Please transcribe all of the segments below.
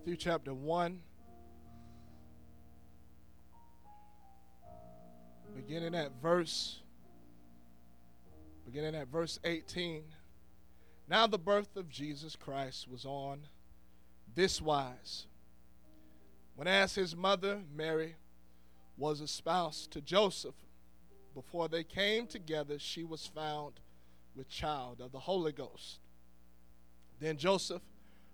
Matthew chapter 1, beginning at verse beginning at verse 18. Now the birth of Jesus Christ was on this wise. When as his mother Mary was espoused to Joseph, before they came together, she was found with child of the Holy Ghost. Then Joseph,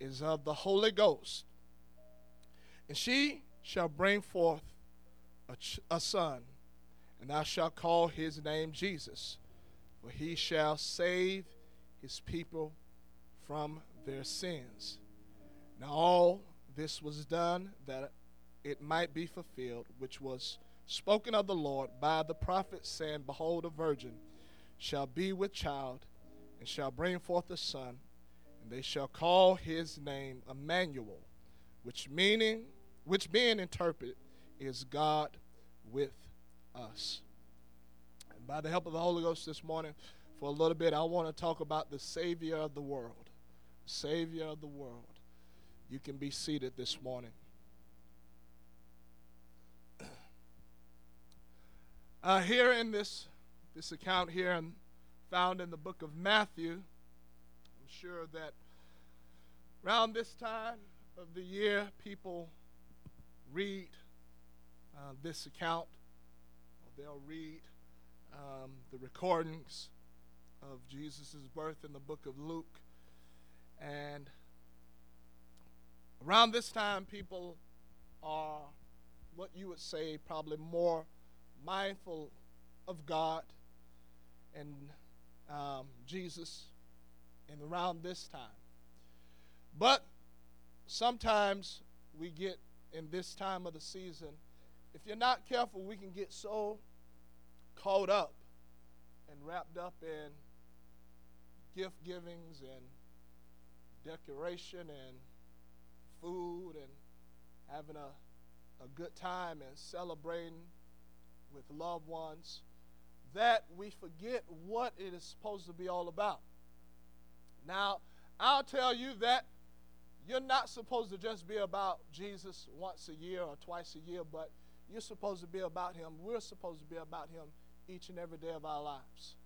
is of the Holy Ghost. And she shall bring forth a, ch- a son, and thou shalt call his name Jesus, for he shall save his people from their sins. Now all this was done that it might be fulfilled, which was spoken of the Lord by the prophet, saying, Behold, a virgin shall be with child, and shall bring forth a son, and they shall call his name Emmanuel, which meaning which being interpreted is God with us. And by the help of the Holy Ghost this morning, for a little bit, I want to talk about the Savior of the world. Savior of the world. You can be seated this morning. Uh, here in this, this account here and found in the book of Matthew, I'm sure that around this time of the year, people read uh, this account, they'll read um, the recordings of Jesus' birth in the book of Luke. And around this time, people are what you would say probably more mindful of God and um, Jesus and around this time. But sometimes we get in this time of the season, if you're not careful, we can get so caught up and wrapped up in gift givings and decoration and food and having a, a good time and celebrating with loved ones that we forget what it is supposed to be all about. Now, I'll tell you that you're not supposed to just be about Jesus once a year or twice a year, but you're supposed to be about Him. We're supposed to be about Him each and every day of our lives.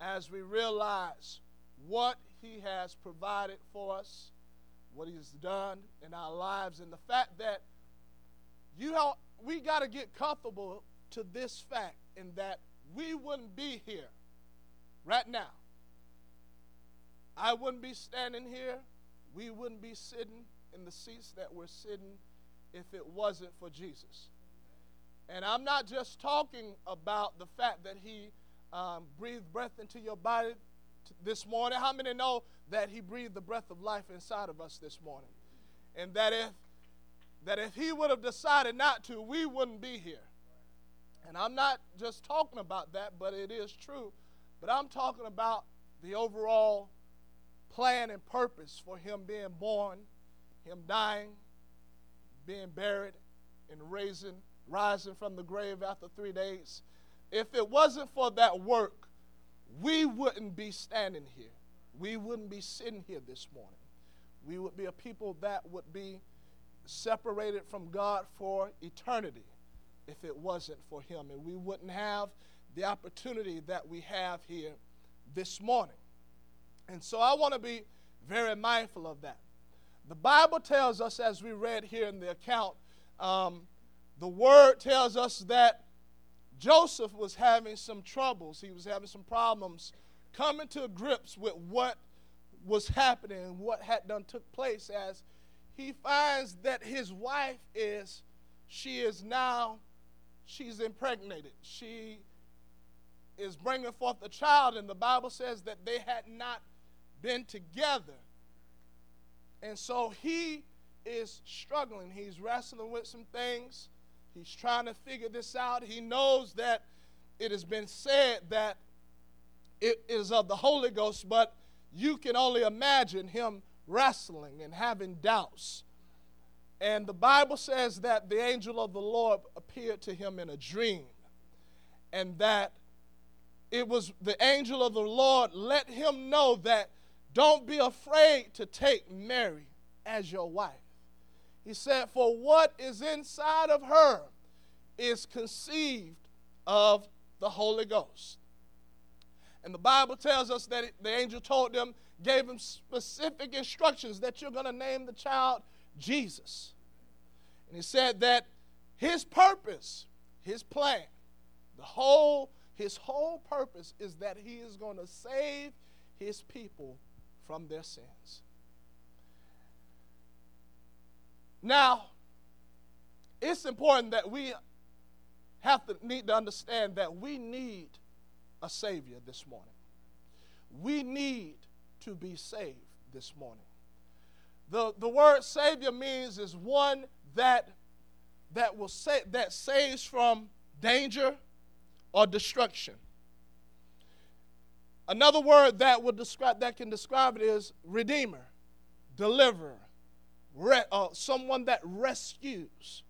As we realize what He has provided for us, what He's done in our lives, and the fact that you know, we got to get comfortable to this fact in that we wouldn't be here right now. I wouldn't be standing here. We wouldn't be sitting in the seats that we're sitting if it wasn't for Jesus. And I'm not just talking about the fact that He um, breathed breath into your body t- this morning. How many know that He breathed the breath of life inside of us this morning? And that if that if He would have decided not to, we wouldn't be here. And I'm not just talking about that, but it is true. But I'm talking about the overall plan and purpose for him being born, him dying, being buried, and raising, rising from the grave after three days. If it wasn't for that work, we wouldn't be standing here. We wouldn't be sitting here this morning. We would be a people that would be separated from God for eternity if it wasn't for him. And we wouldn't have the opportunity that we have here this morning. And so I want to be very mindful of that. The Bible tells us, as we read here in the account, um, the word tells us that Joseph was having some troubles. He was having some problems coming to grips with what was happening and what had done took place as he finds that his wife is she is now she's impregnated. She is bringing forth a child, and the Bible says that they had not been together. And so he is struggling. He's wrestling with some things. He's trying to figure this out. He knows that it has been said that it is of the Holy Ghost, but you can only imagine him wrestling and having doubts. And the Bible says that the angel of the Lord appeared to him in a dream, and that it was the angel of the Lord let him know that don't be afraid to take Mary as your wife. He said, For what is inside of her is conceived of the Holy Ghost. And the Bible tells us that the angel told them, gave them specific instructions that you're going to name the child Jesus. And he said that his purpose, his plan, the whole, his whole purpose is that he is going to save his people from their sins. Now, it's important that we have to need to understand that we need a Savior this morning. We need to be saved this morning. The, the word Savior means is one that that will say that saves from danger or destruction. Another word that would describe that can describe it is redeemer, deliverer, re, uh, someone that rescues.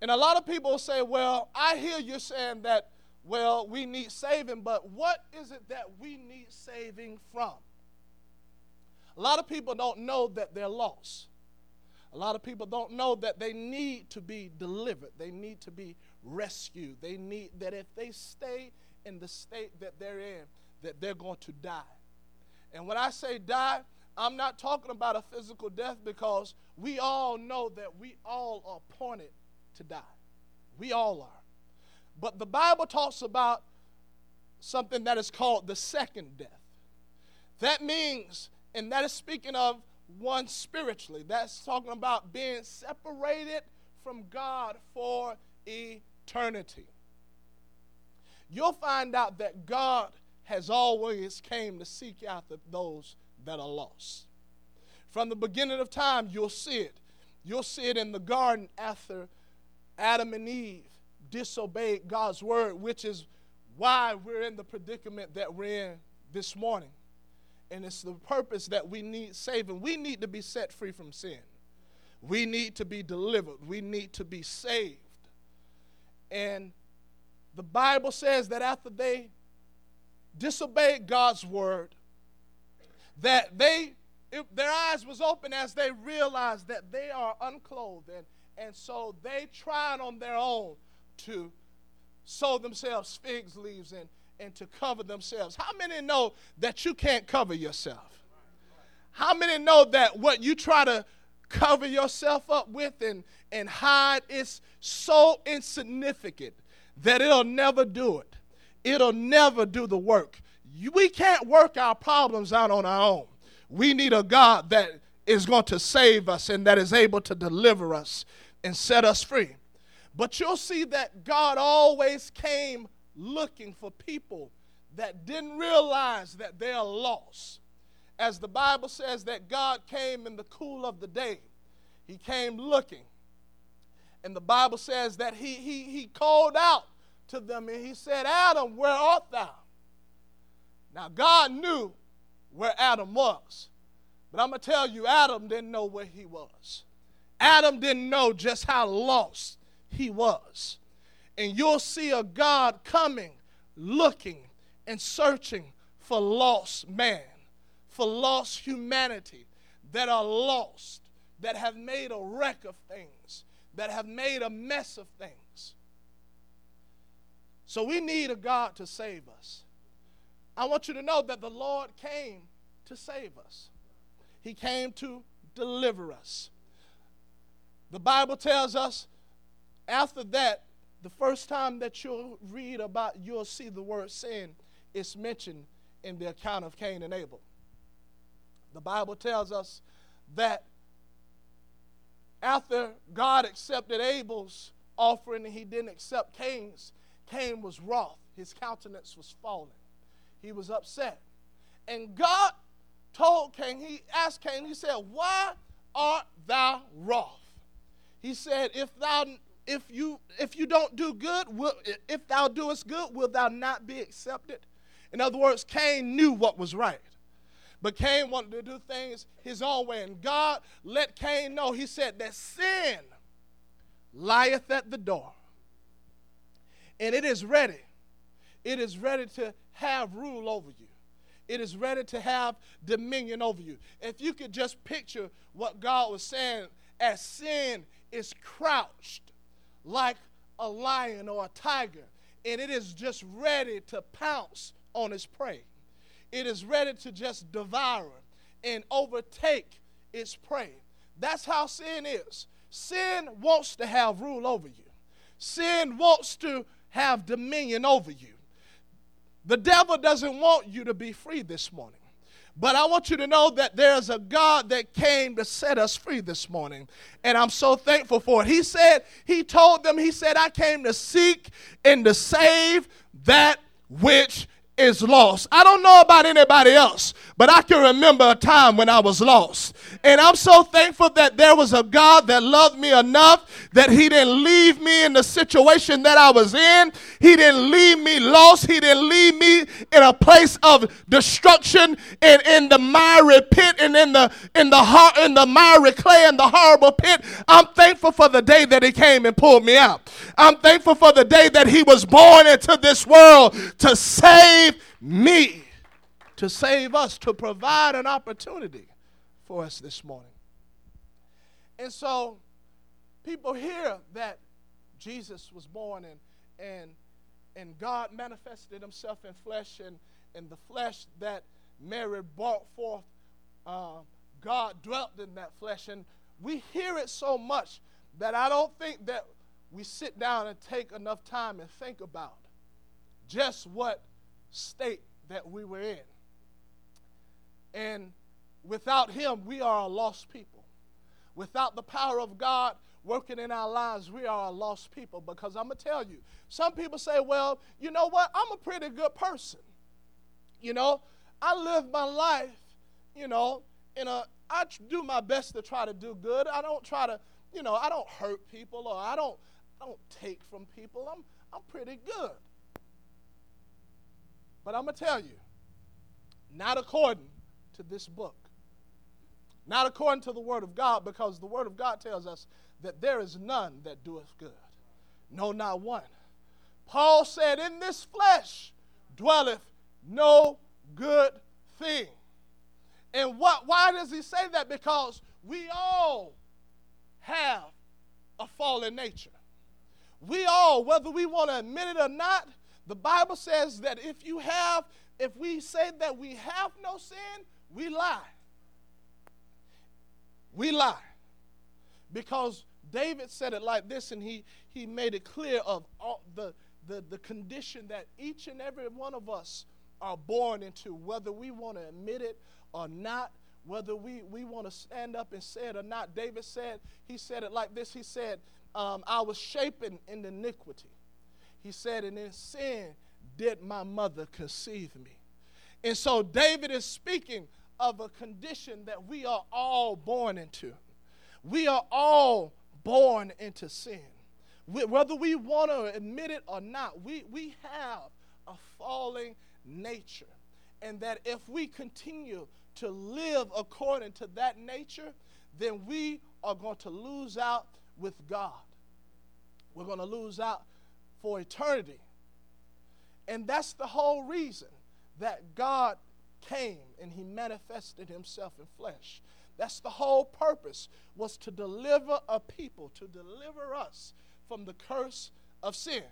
And a lot of people say, well, I hear you saying that, well, we need saving, but what is it that we need saving from? A lot of people don't know that they're lost. A lot of people don't know that they need to be delivered. They need to be rescued. They need that if they stay in the state that they're in, that they're going to die. And when I say die, I'm not talking about a physical death because we all know that we all are appointed to die. We all are. But the Bible talks about something that is called the second death. That means, and that is speaking of one spiritually, that's talking about being separated from God for eternity. You'll find out that God has always came to seek after those that are lost. From the beginning of time, you'll see it. You'll see it in the garden after Adam and Eve disobeyed God's word, which is why we're in the predicament that we're in this morning. And it's the purpose that we need saving. We need to be set free from sin. We need to be delivered. We need to be saved. And the Bible says that after they disobeyed God's word, that they their eyes was open as they realized that they are unclothed and and so they tried on their own to sew themselves figs leaves and, and to cover themselves. How many know that you can't cover yourself? How many know that what you try to cover yourself up with and, and hide is so insignificant that it'll never do it? It'll never do the work. We can't work our problems out on our own. We need a God that is going to save us and that is able to deliver us and set us free. But you'll see that God always came looking for people that didn't realize that they are lost. As the Bible says that God came in the cool of the day, He came looking. And the Bible says that He, he, he called out to them and He said, Adam, where art thou? Now, God knew where Adam was. But I'm going to tell you, Adam didn't know where he was. Adam didn't know just how lost he was. And you'll see a God coming, looking, and searching for lost man, for lost humanity that are lost, that have made a wreck of things, that have made a mess of things. So we need a God to save us. I want you to know that the Lord came to save us, He came to deliver us. The Bible tells us after that, the first time that you'll read about, you'll see the word sin is mentioned in the account of Cain and Abel. The Bible tells us that after God accepted Abel's offering and he didn't accept Cain's, Cain was wroth. His countenance was fallen. He was upset. And God told Cain, he asked Cain, he said, Why art thou wroth? He said, If thou if you if you don't do good, will, if thou doest good, will thou not be accepted? In other words, Cain knew what was right. But Cain wanted to do things his own way. And God let Cain know, he said, that sin lieth at the door. And it is ready. It is ready to have rule over you. It is ready to have dominion over you. If you could just picture what God was saying as sin is crouched like a lion or a tiger, and it is just ready to pounce on its prey. It is ready to just devour and overtake its prey. That's how sin is. Sin wants to have rule over you, sin wants to have dominion over you. The devil doesn't want you to be free this morning. But I want you to know that there's a God that came to set us free this morning. And I'm so thankful for it. He said, He told them, He said, I came to seek and to save that which is lost. I don't know about anybody else, but I can remember a time when I was lost. And I'm so thankful that there was a God that loved me enough that He didn't leave me in the situation that I was in. He didn't leave me lost. He didn't leave me in a place of destruction and in the miry pit and in the in the heart in the miry clay and the horrible pit. I'm thankful for the day that He came and pulled me out. I'm thankful for the day that He was born into this world to save me, to save us, to provide an opportunity for us this morning. And so people hear that Jesus was born and and and God manifested himself in flesh and in the flesh that Mary brought forth uh, God dwelt in that flesh and we hear it so much that I don't think that we sit down and take enough time and think about just what state that we were in. And without Him, we are a lost people. Without the power of God working in our lives, we are a lost people. Because I'm going to tell you, some people say, well, you know what? I'm a pretty good person. You know, I live my life, you know, in a, I do my best to try to do good. I don't try to, you know, I don't hurt people or I don't, I don't take from people. I'm, I'm pretty good. But I'm going to tell you, not according to this book. Not according to the Word of God, because the Word of God tells us that there is none that doeth good. No, not one. Paul said, In this flesh dwelleth no good thing. And what, why does he say that? Because we all have a fallen nature. We all, whether we want to admit it or not, the Bible says that if you have, if we say that we have no sin, we lie. We lie. Because David said it like this, and he, he made it clear of all the, the, the condition that each and every one of us are born into, whether we want to admit it or not, whether we, we want to stand up and say it or not. David said, he said it like this. He said, um, I was shapen in iniquity. He said, And in sin did my mother conceive me. And so David is speaking of a condition that we are all born into. We are all born into sin. We, whether we want to admit it or not, we, we have a falling nature. And that if we continue to live according to that nature, then we are going to lose out with God. We're going to lose out for eternity. And that's the whole reason that God came and he manifested himself in flesh. That's the whole purpose was to deliver a people, to deliver us from the curse of sin.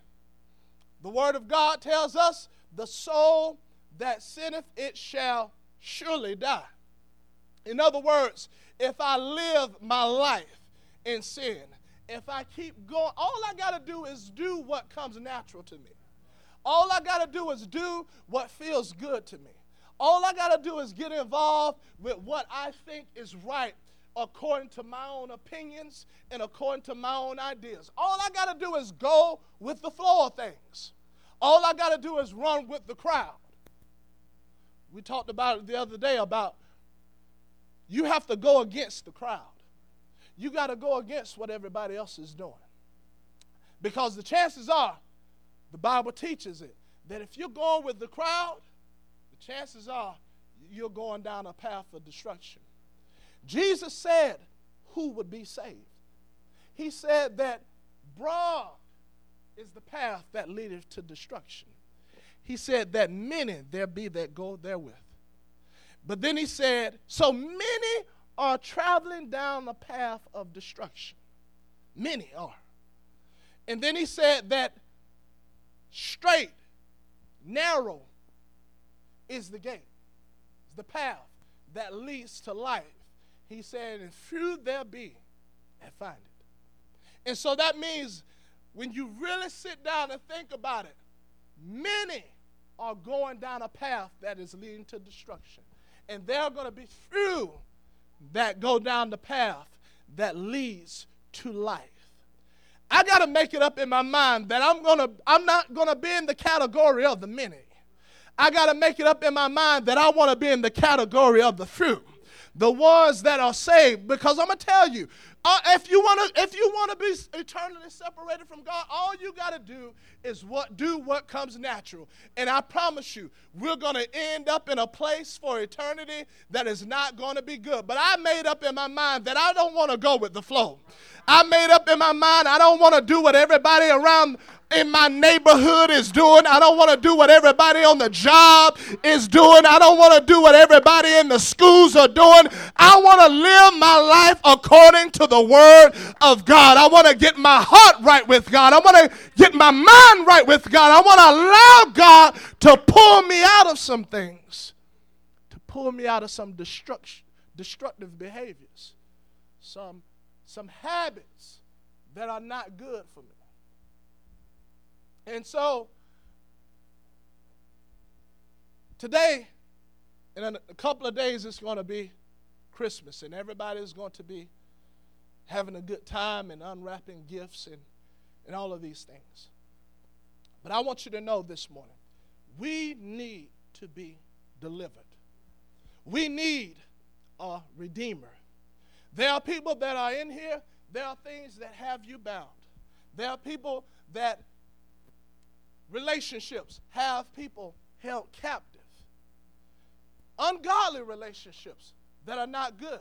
The word of God tells us, the soul that sinneth it shall surely die. In other words, if I live my life in sin, if I keep going, all I got to do is do what comes natural to me. All I got to do is do what feels good to me. All I got to do is get involved with what I think is right according to my own opinions and according to my own ideas. All I got to do is go with the flow of things. All I got to do is run with the crowd. We talked about it the other day about you have to go against the crowd. You got to go against what everybody else is doing. Because the chances are, the Bible teaches it, that if you're going with the crowd, the chances are you're going down a path of destruction. Jesus said, Who would be saved? He said that broad is the path that leadeth to destruction. He said that many there be that go therewith. But then he said, So many are traveling down the path of destruction. Many are. And then he said that strait, narrow is the gate, is the path that leads to life. He said, and few there be that find it. And so that means when you really sit down and think about it, many are going down a path that is leading to destruction. And there are going to be few that go down the path that leads to life. I got to make it up in my mind that I'm going to I'm not going to be in the category of the many. I got to make it up in my mind that I want to be in the category of the few. The ones that are saved because I'm going to tell you, uh, if you want to if you want to be eternally separated from God, all you got to do is what do what comes natural. And I promise you, we're going to end up in a place for eternity that is not going to be good. But I made up in my mind that I don't want to go with the flow. I made up in my mind I don't want to do what everybody around in my neighborhood is doing. I don't want to do what everybody on the job is doing. I don't want to do what everybody in the schools are doing. I want to live my life according to the word of God. I want to get my heart right with God. I want to get my mind right with God. I want to allow God to pull me out of some things, to pull me out of some destruction, destructive behaviors, some, some habits that are not good for me. And so, today, in a couple of days, it's going to be Christmas, and everybody's going to be having a good time and unwrapping gifts and, and all of these things. But I want you to know this morning we need to be delivered. We need a redeemer. There are people that are in here, there are things that have you bound. There are people that relationships have people held captive. Ungodly relationships that are not good,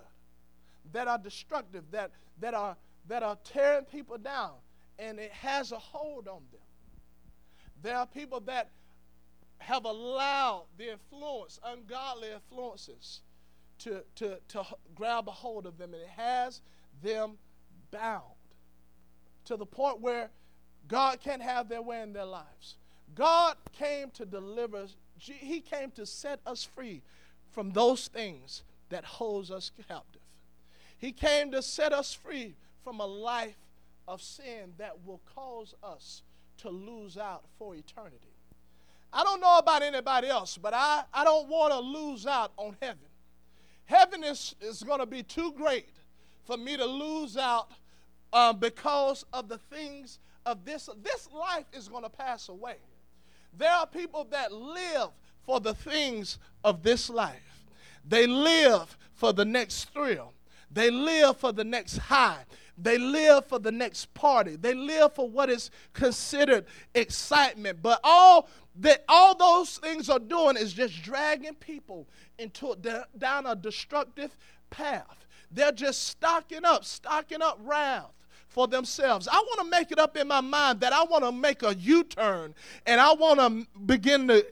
that are destructive, that, that, are, that are tearing people down, and it has a hold on them. There are people that have allowed the influence, ungodly influences, to, to, to grab a hold of them, and it has them bound to the point where God can't have their way in their lives. God came to deliver, He came to set us free from those things that holds us captive. He came to set us free from a life of sin that will cause us to lose out for eternity. I don't know about anybody else, but I, I don't want to lose out on heaven. Heaven is, is going to be too great for me to lose out uh, because of the things of this. This life is going to pass away. There are people that live for the things of this life, they live for the next thrill, they live for the next high. They live for the next party. They live for what is considered excitement. But all that all those things are doing is just dragging people into down a destructive path. They're just stocking up, stocking up wrath for themselves. I want to make it up in my mind that I want to make a U turn and I want to begin to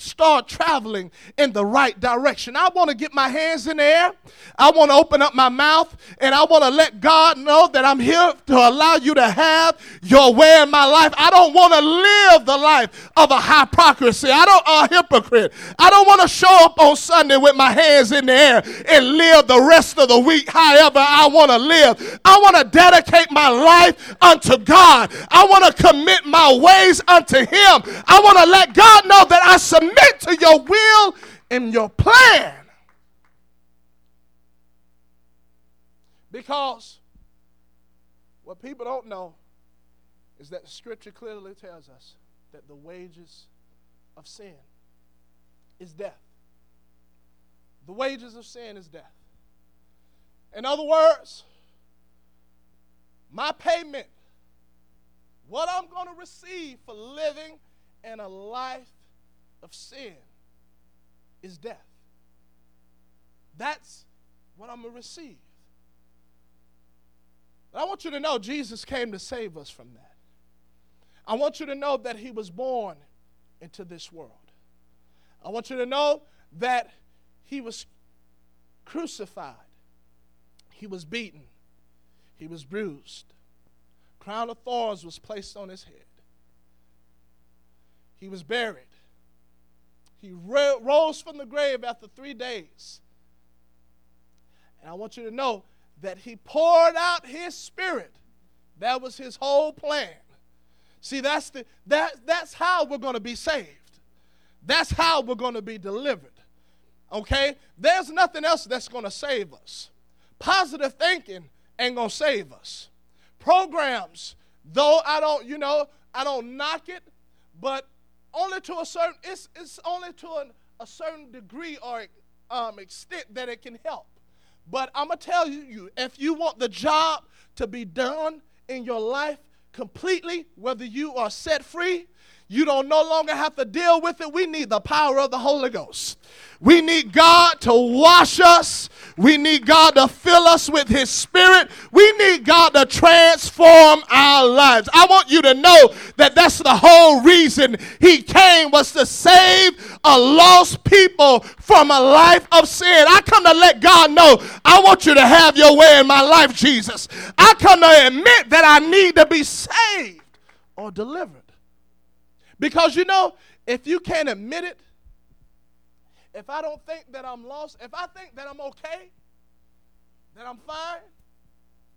start traveling in the right direction. I want to get my hands in the air. I want to open up my mouth and I want to let God know that I'm here to allow you to have your way in my life. I don't want to live the life of a hypocrisy. I don't a hypocrite. I don't want to show up on Sunday with my hands in the air and live the rest of the week however I want to live. I want to dedicate my life unto God. I want to commit my ways unto him. I want to let God know that I submit to your will and your plan. Because what people don't know is that scripture clearly tells us that the wages of sin is death. The wages of sin is death. In other words, my payment, what I'm going to receive for living in a life of sin is death. That's what I'm going to receive. But I want you to know Jesus came to save us from that. I want you to know that he was born into this world. I want you to know that he was crucified, he was beaten, he was bruised. Crown of thorns was placed on his head. He was buried. He rose from the grave after three days. And I want you to know that he poured out his spirit. That was his whole plan. See, that's, the, that, that's how we're going to be saved. That's how we're going to be delivered. Okay? There's nothing else that's going to save us. Positive thinking ain't going to save us. Programs, though I don't, you know, I don't knock it, but only to a certain, it's, it's only to an, a certain degree or um, extent that it can help. But I'm going to tell you, if you want the job to be done in your life completely, whether you are set free you don't no longer have to deal with it. We need the power of the Holy Ghost. We need God to wash us. We need God to fill us with His Spirit. We need God to transform our lives. I want you to know that that's the whole reason He came was to save a lost people from a life of sin. I come to let God know I want you to have your way in my life, Jesus. I come to admit that I need to be saved or delivered. Because you know, if you can't admit it, if I don't think that I'm lost, if I think that I'm okay, that I'm fine,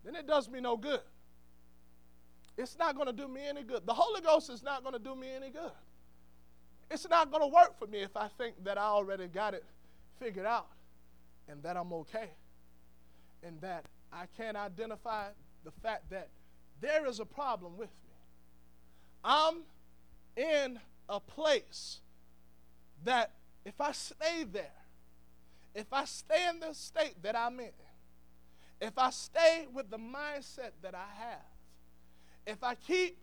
then it does me no good. It's not going to do me any good. The Holy Ghost is not going to do me any good. It's not going to work for me if I think that I already got it figured out and that I'm okay and that I can't identify the fact that there is a problem with me. I'm in a place that if I stay there, if I stay in the state that I'm in, if I stay with the mindset that I have, if I keep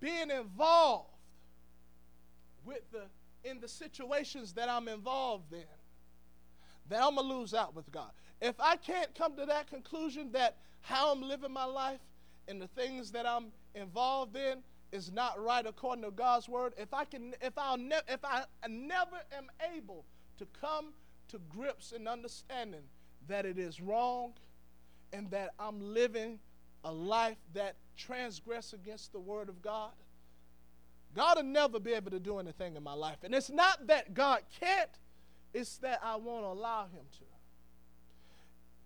being involved with the in the situations that I'm involved in, then I'm gonna lose out with God. If I can't come to that conclusion that how I'm living my life and the things that I'm involved in is not right according to God's word, if I can, if I'll ne- if I never am able to come to grips and understanding that it is wrong and that I'm living a life that transgress against the word of God, God will never be able to do anything in my life. And it's not that God can't, it's that I won't allow him to.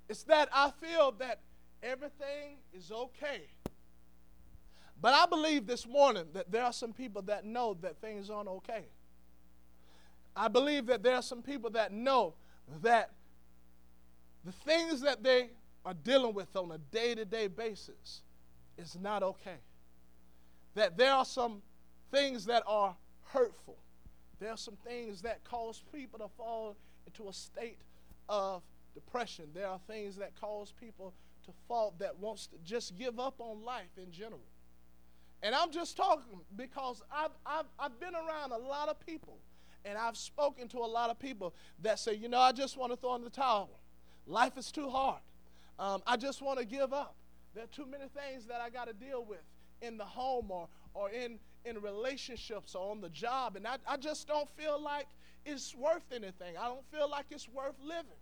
It's that I feel that everything is okay but I believe this morning that there are some people that know that things aren't okay. I believe that there are some people that know that the things that they are dealing with on a day to day basis is not okay. That there are some things that are hurtful. There are some things that cause people to fall into a state of depression. There are things that cause people to fall that wants to just give up on life in general. And I'm just talking because I've, I've, I've been around a lot of people and I've spoken to a lot of people that say, you know, I just want to throw in the towel. Life is too hard. Um, I just want to give up. There are too many things that I got to deal with in the home or, or in, in relationships or on the job. And I, I just don't feel like it's worth anything. I don't feel like it's worth living.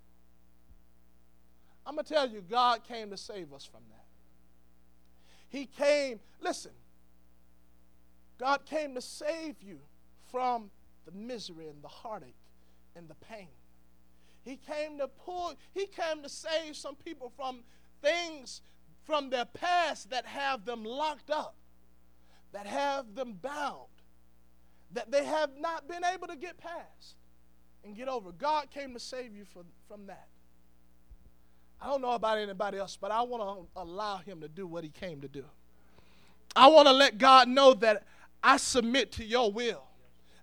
I'm going to tell you, God came to save us from that. He came, listen, God came to save you from the misery and the heartache and the pain. He came to pull, he came to save some people from things from their past that have them locked up, that have them bound, that they have not been able to get past and get over. God came to save you from, from that. I don't know about anybody else, but I want to allow him to do what he came to do. I want to let God know that I submit to your will.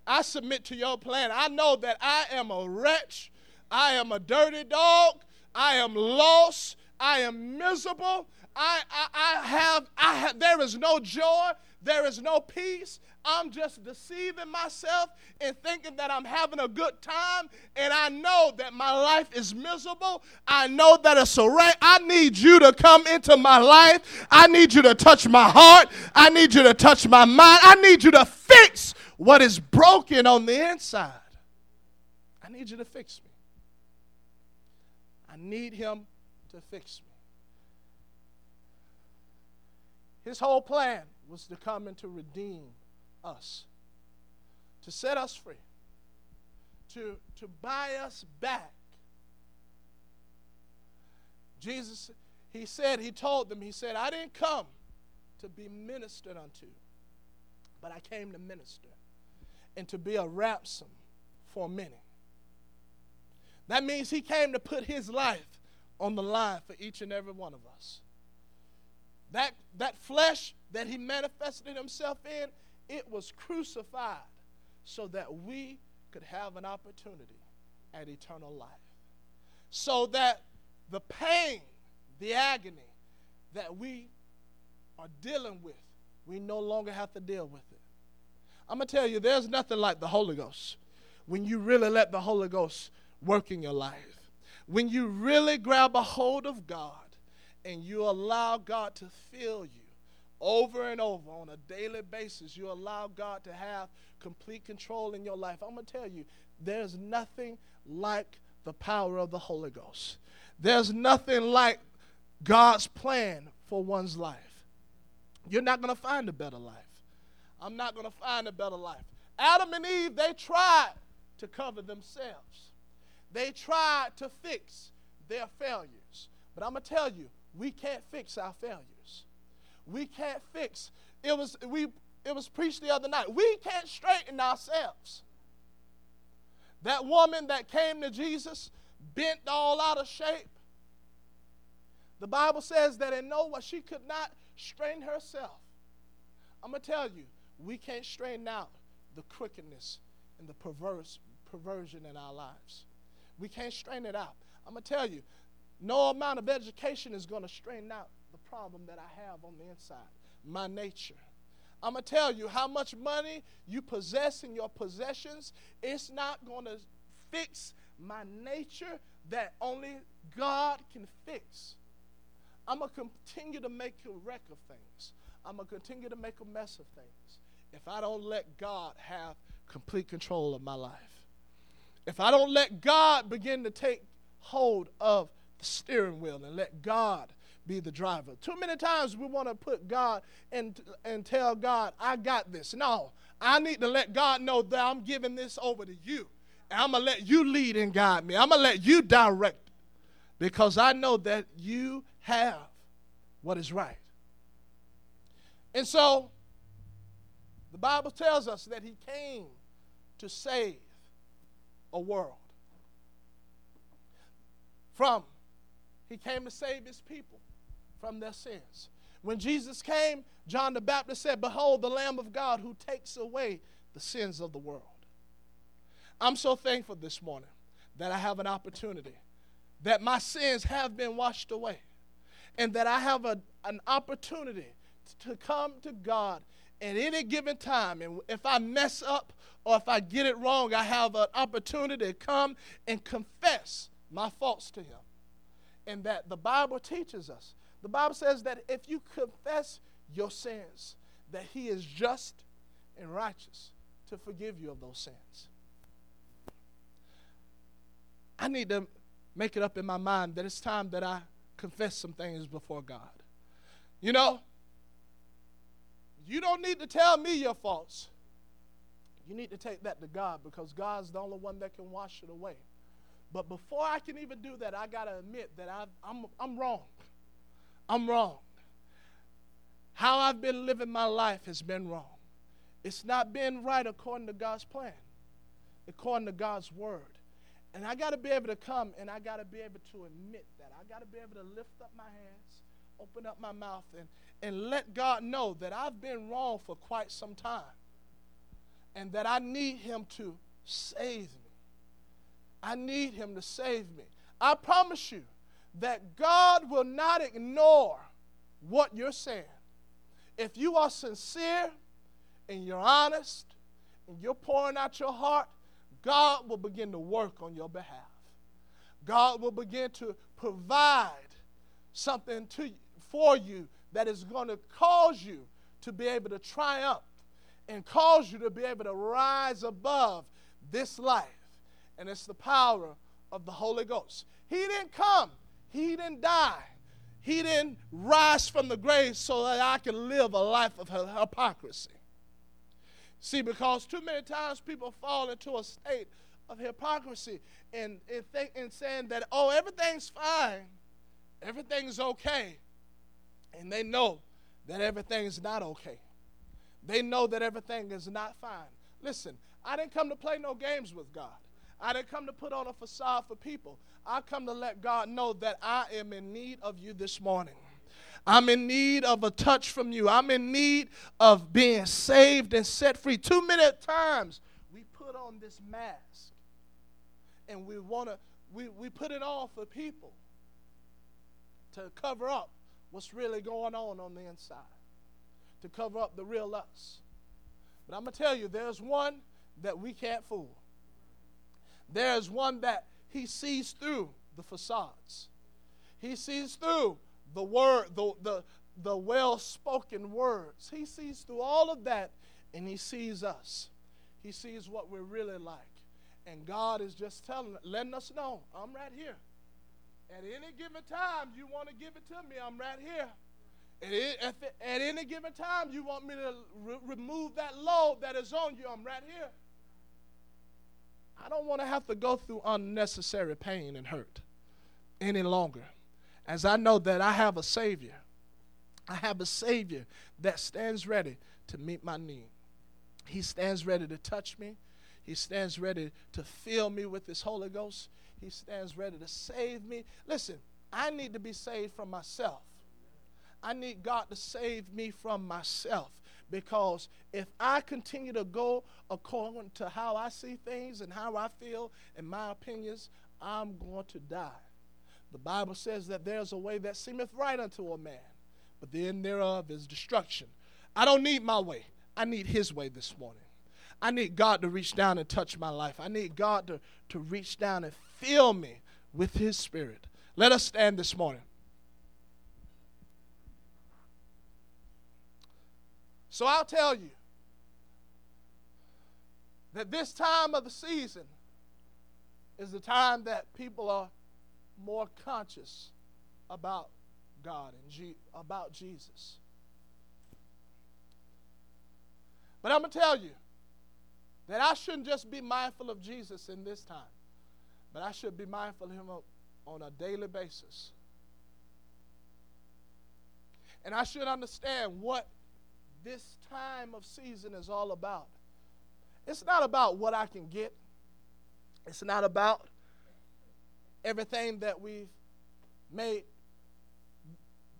I submit to your plan. I know that I am a wretch. I am a dirty dog. I am lost. I am miserable. I, I, I have, I have, there is no joy, there is no peace. I'm just deceiving myself and thinking that I'm having a good time, and I know that my life is miserable. I know that it's a. I need you to come into my life. I need you to touch my heart. I need you to touch my mind. I need you to fix what is broken on the inside. I need you to fix me. I need him to fix me. His whole plan was to come and to redeem us, to set us free, to, to buy us back. Jesus, he said, he told them, he said, I didn't come to be ministered unto, but I came to minister and to be a ransom for many. That means he came to put his life on the line for each and every one of us. That, that flesh that he manifested himself in, it was crucified so that we could have an opportunity at eternal life. So that the pain, the agony that we are dealing with, we no longer have to deal with it. I'm going to tell you, there's nothing like the Holy Ghost when you really let the Holy Ghost work in your life. When you really grab a hold of God and you allow God to fill you over and over on a daily basis, you allow God to have complete control in your life. I'm going to tell you, there's nothing like the power of the Holy Ghost. There's nothing like God's plan for one's life. You're not going to find a better life. I'm not going to find a better life. Adam and Eve, they tried to cover themselves. They tried to fix their failures. But I'm going to tell you, we can't fix our failures. We can't fix. It was we it was preached the other night. We can't straighten ourselves. That woman that came to Jesus bent all out of shape. The Bible says that in Noah she could not straighten herself. I'm going to tell you, we can't straighten out the crookedness and the perverse perversion in our lives. We can't straighten it out. I'm going to tell you, no amount of education is going to straighten out problem that I have on the inside, my nature. I'm going to tell you how much money you possess in your possessions, it's not going to fix my nature that only God can fix. I'm going to continue to make a wreck of things. I'm going to continue to make a mess of things if I don't let God have complete control of my life. If I don't let God begin to take hold of the steering wheel and let God be the driver. Too many times we want to put God and, and tell God, I got this. No, I need to let God know that I'm giving this over to you. And I'm going to let you lead and guide me. I'm going to let you direct because I know that you have what is right. And so the Bible tells us that he came to save a world from he came to save his people from their sins. When Jesus came, John the Baptist said, Behold, the Lamb of God who takes away the sins of the world. I'm so thankful this morning that I have an opportunity, that my sins have been washed away, and that I have a, an opportunity to come to God at any given time. And if I mess up or if I get it wrong, I have an opportunity to come and confess my faults to Him and that the Bible teaches us. The Bible says that if you confess your sins, that He is just and righteous to forgive you of those sins. I need to make it up in my mind that it's time that I confess some things before God. You know, you don't need to tell me your faults. You need to take that to God because God's the only one that can wash it away. But before I can even do that, I got to admit that i am I'm, I'm wrong. I'm wrong. How I've been living my life has been wrong. It's not been right according to God's plan, according to God's word. And I got to be able to come and I got to be able to admit that. I got to be able to lift up my hands, open up my mouth, and, and let God know that I've been wrong for quite some time and that I need Him to save me. I need him to save me. I promise you that God will not ignore what you're saying. If you are sincere and you're honest and you're pouring out your heart, God will begin to work on your behalf. God will begin to provide something to for you that is going to cause you to be able to triumph and cause you to be able to rise above this life. And it's the power of the Holy Ghost. He didn't come, He didn't die, He didn't rise from the grave so that I can live a life of hypocrisy. See, because too many times people fall into a state of hypocrisy and, and, and saying that, oh, everything's fine, everything's okay. And they know that everything's not okay. They know that everything is not fine. Listen, I didn't come to play no games with God. I didn't come to put on a facade for people. I come to let God know that I am in need of you this morning. I'm in need of a touch from you. I'm in need of being saved and set free. Too many times we put on this mask and we want to, we, we put it on for people to cover up what's really going on on the inside, to cover up the real us. But I'm going to tell you, there's one that we can't fool. There's one that he sees through the facades. He sees through the word, the, the, the well spoken words. He sees through all of that and he sees us. He sees what we're really like. And God is just telling, letting us know, I'm right here. At any given time, you want to give it to me, I'm right here. At, at any given time, you want me to re- remove that load that is on you, I'm right here. I don't want to have to go through unnecessary pain and hurt any longer as I know that I have a Savior. I have a Savior that stands ready to meet my need. He stands ready to touch me. He stands ready to fill me with His Holy Ghost. He stands ready to save me. Listen, I need to be saved from myself. I need God to save me from myself because if I continue to go according to how I see things and how I feel and my opinions, I'm going to die. The Bible says that there's a way that seemeth right unto a man, but the end thereof is destruction. I don't need my way. I need his way this morning. I need God to reach down and touch my life. I need God to, to reach down and fill me with his spirit. Let us stand this morning. So I'll tell you that this time of the season is the time that people are more conscious about God and about Jesus. But I'm going to tell you that I shouldn't just be mindful of Jesus in this time, but I should be mindful of Him on a daily basis. And I should understand what this time of season is all about. It's not about what I can get, it's not about everything that we've made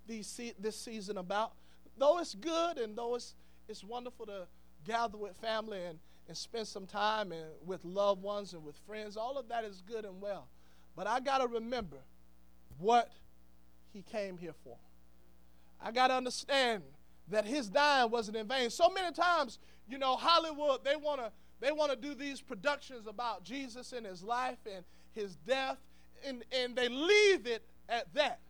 this season about. Though it's good and though it's, it's wonderful to gather with family and, and spend some time and with loved ones and with friends, all of that is good and well. But I got to remember what he came here for. I got to understand that his dying wasn't in vain. So many times, you know, Hollywood, they want to they want to do these productions about Jesus and his life and his death and, and they leave it at that.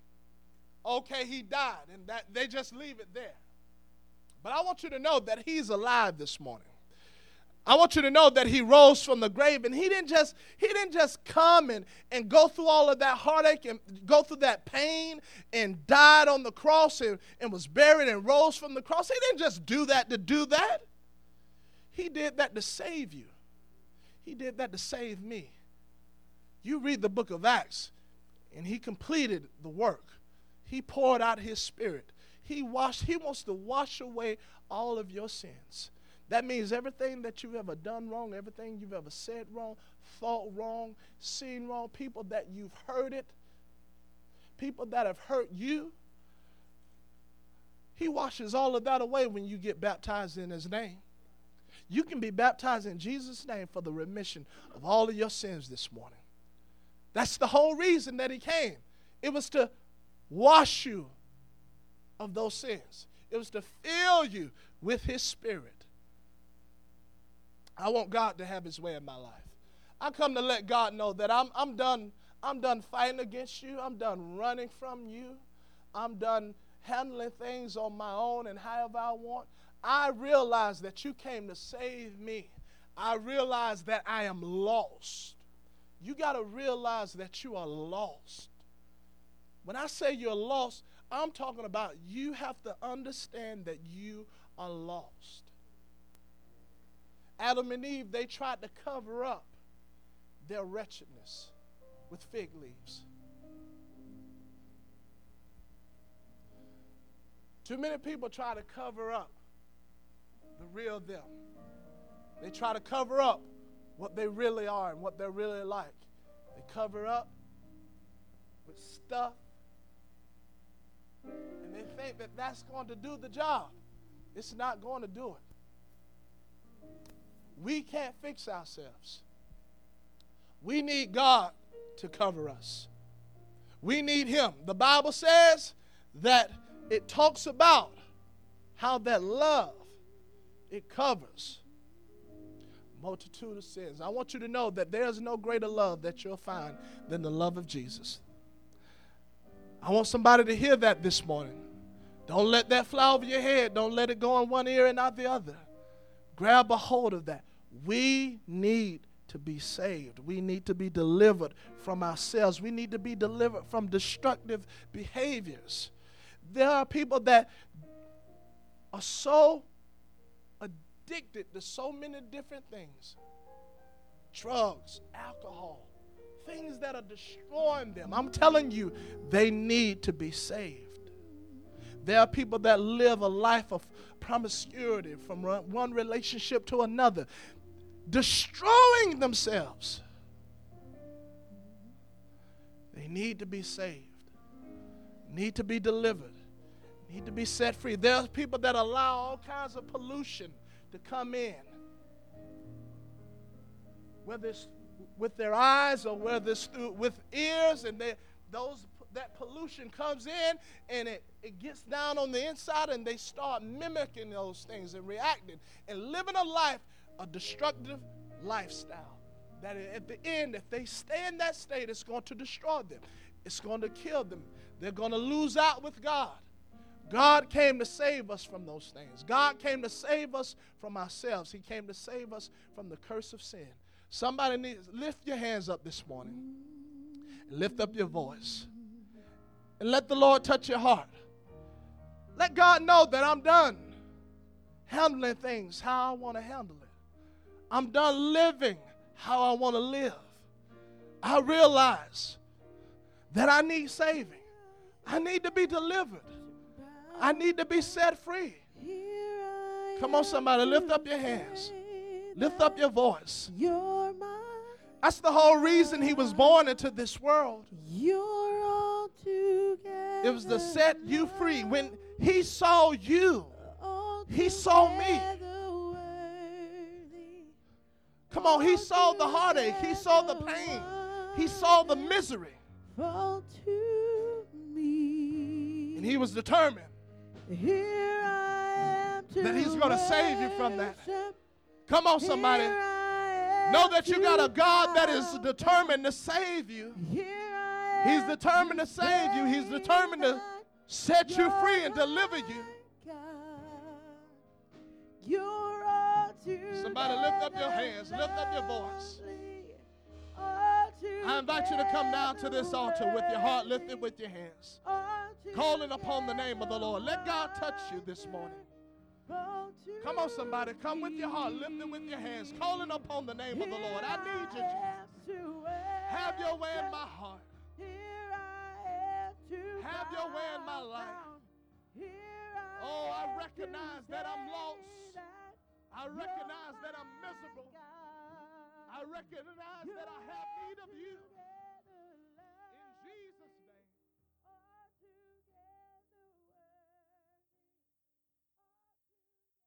Okay, he died, and that they just leave it there. But I want you to know that he's alive this morning. I want you to know that he rose from the grave and he didn't just he didn't just come and, and go through all of that heartache and go through that pain and died on the cross and, and was buried and rose from the cross. He didn't just do that to do that. He did that to save you. He did that to save me. You read the book of Acts, and he completed the work. He poured out his spirit. He washed, he wants to wash away all of your sins. That means everything that you've ever done wrong, everything you've ever said wrong, thought wrong, seen wrong, people that you've hurt it, people that have hurt you. He washes all of that away when you get baptized in his name. You can be baptized in Jesus' name for the remission of all of your sins this morning. That's the whole reason that he came. It was to wash you of those sins. It was to fill you with His Spirit. I want God to have His way in my life. I come to let God know that I'm, I'm done. I'm done fighting against you. I'm done running from you. I'm done handling things on my own and however I want. I realize that you came to save me. I realize that I am lost. You got to realize that you are lost. When I say you're lost, I'm talking about you have to understand that you are lost. Adam and Eve, they tried to cover up their wretchedness with fig leaves. Too many people try to cover up the real them. They try to cover up what they really are and what they're really like. They cover up with stuff, and they think that that's going to do the job. It's not going to do it. We can't fix ourselves. We need God to cover us. We need Him. The Bible says that it talks about how that love it covers multitude of sins. I want you to know that there's no greater love that you'll find than the love of Jesus. I want somebody to hear that this morning. Don't let that fly over your head. Don't let it go in one ear and not the other. Grab a hold of that. We need to be saved. We need to be delivered from ourselves. We need to be delivered from destructive behaviors. There are people that are so addicted to so many different things drugs, alcohol, things that are destroying them. I'm telling you, they need to be saved. There are people that live a life of promiscuity from one relationship to another, destroying themselves. They need to be saved, need to be delivered, need to be set free. There are people that allow all kinds of pollution to come in. Whether it's with their eyes or whether it's through, with ears, and they, those that pollution comes in and it, it gets down on the inside and they start mimicking those things and reacting and living a life, a destructive lifestyle. That at the end, if they stay in that state, it's going to destroy them. It's going to kill them. They're going to lose out with God. God came to save us from those things. God came to save us from ourselves. He came to save us from the curse of sin. Somebody needs lift your hands up this morning. Lift up your voice. And let the Lord touch your heart. Let God know that I'm done handling things how I want to handle. I'm done living how I want to live. I realize that I need saving. I need to be delivered. I need to be set free. Come on, somebody, lift up your hands. Lift up your voice. That's the whole reason he was born into this world. It was to set you free. When he saw you, he saw me. Come on, he saw the heartache, he saw the pain, he saw the misery. And he was determined that He's going to save you from that. Come on, somebody. Know that you got a God that is determined to save you. He's determined to save you. He's determined to set you free and deliver you. Somebody lift up your hands, lift up your voice. I invite you to come down to this altar with your heart lifted with your hands calling upon the name of the Lord. Let God touch you this morning. Come on, somebody. Come with your heart, lift it with your hands, calling upon the name of the Lord. I need you, Jesus. Have your way in my heart. Have your way in my life. Oh, I recognize that I'm lost. I recognize that I'm miserable. I recognize that I have need of you.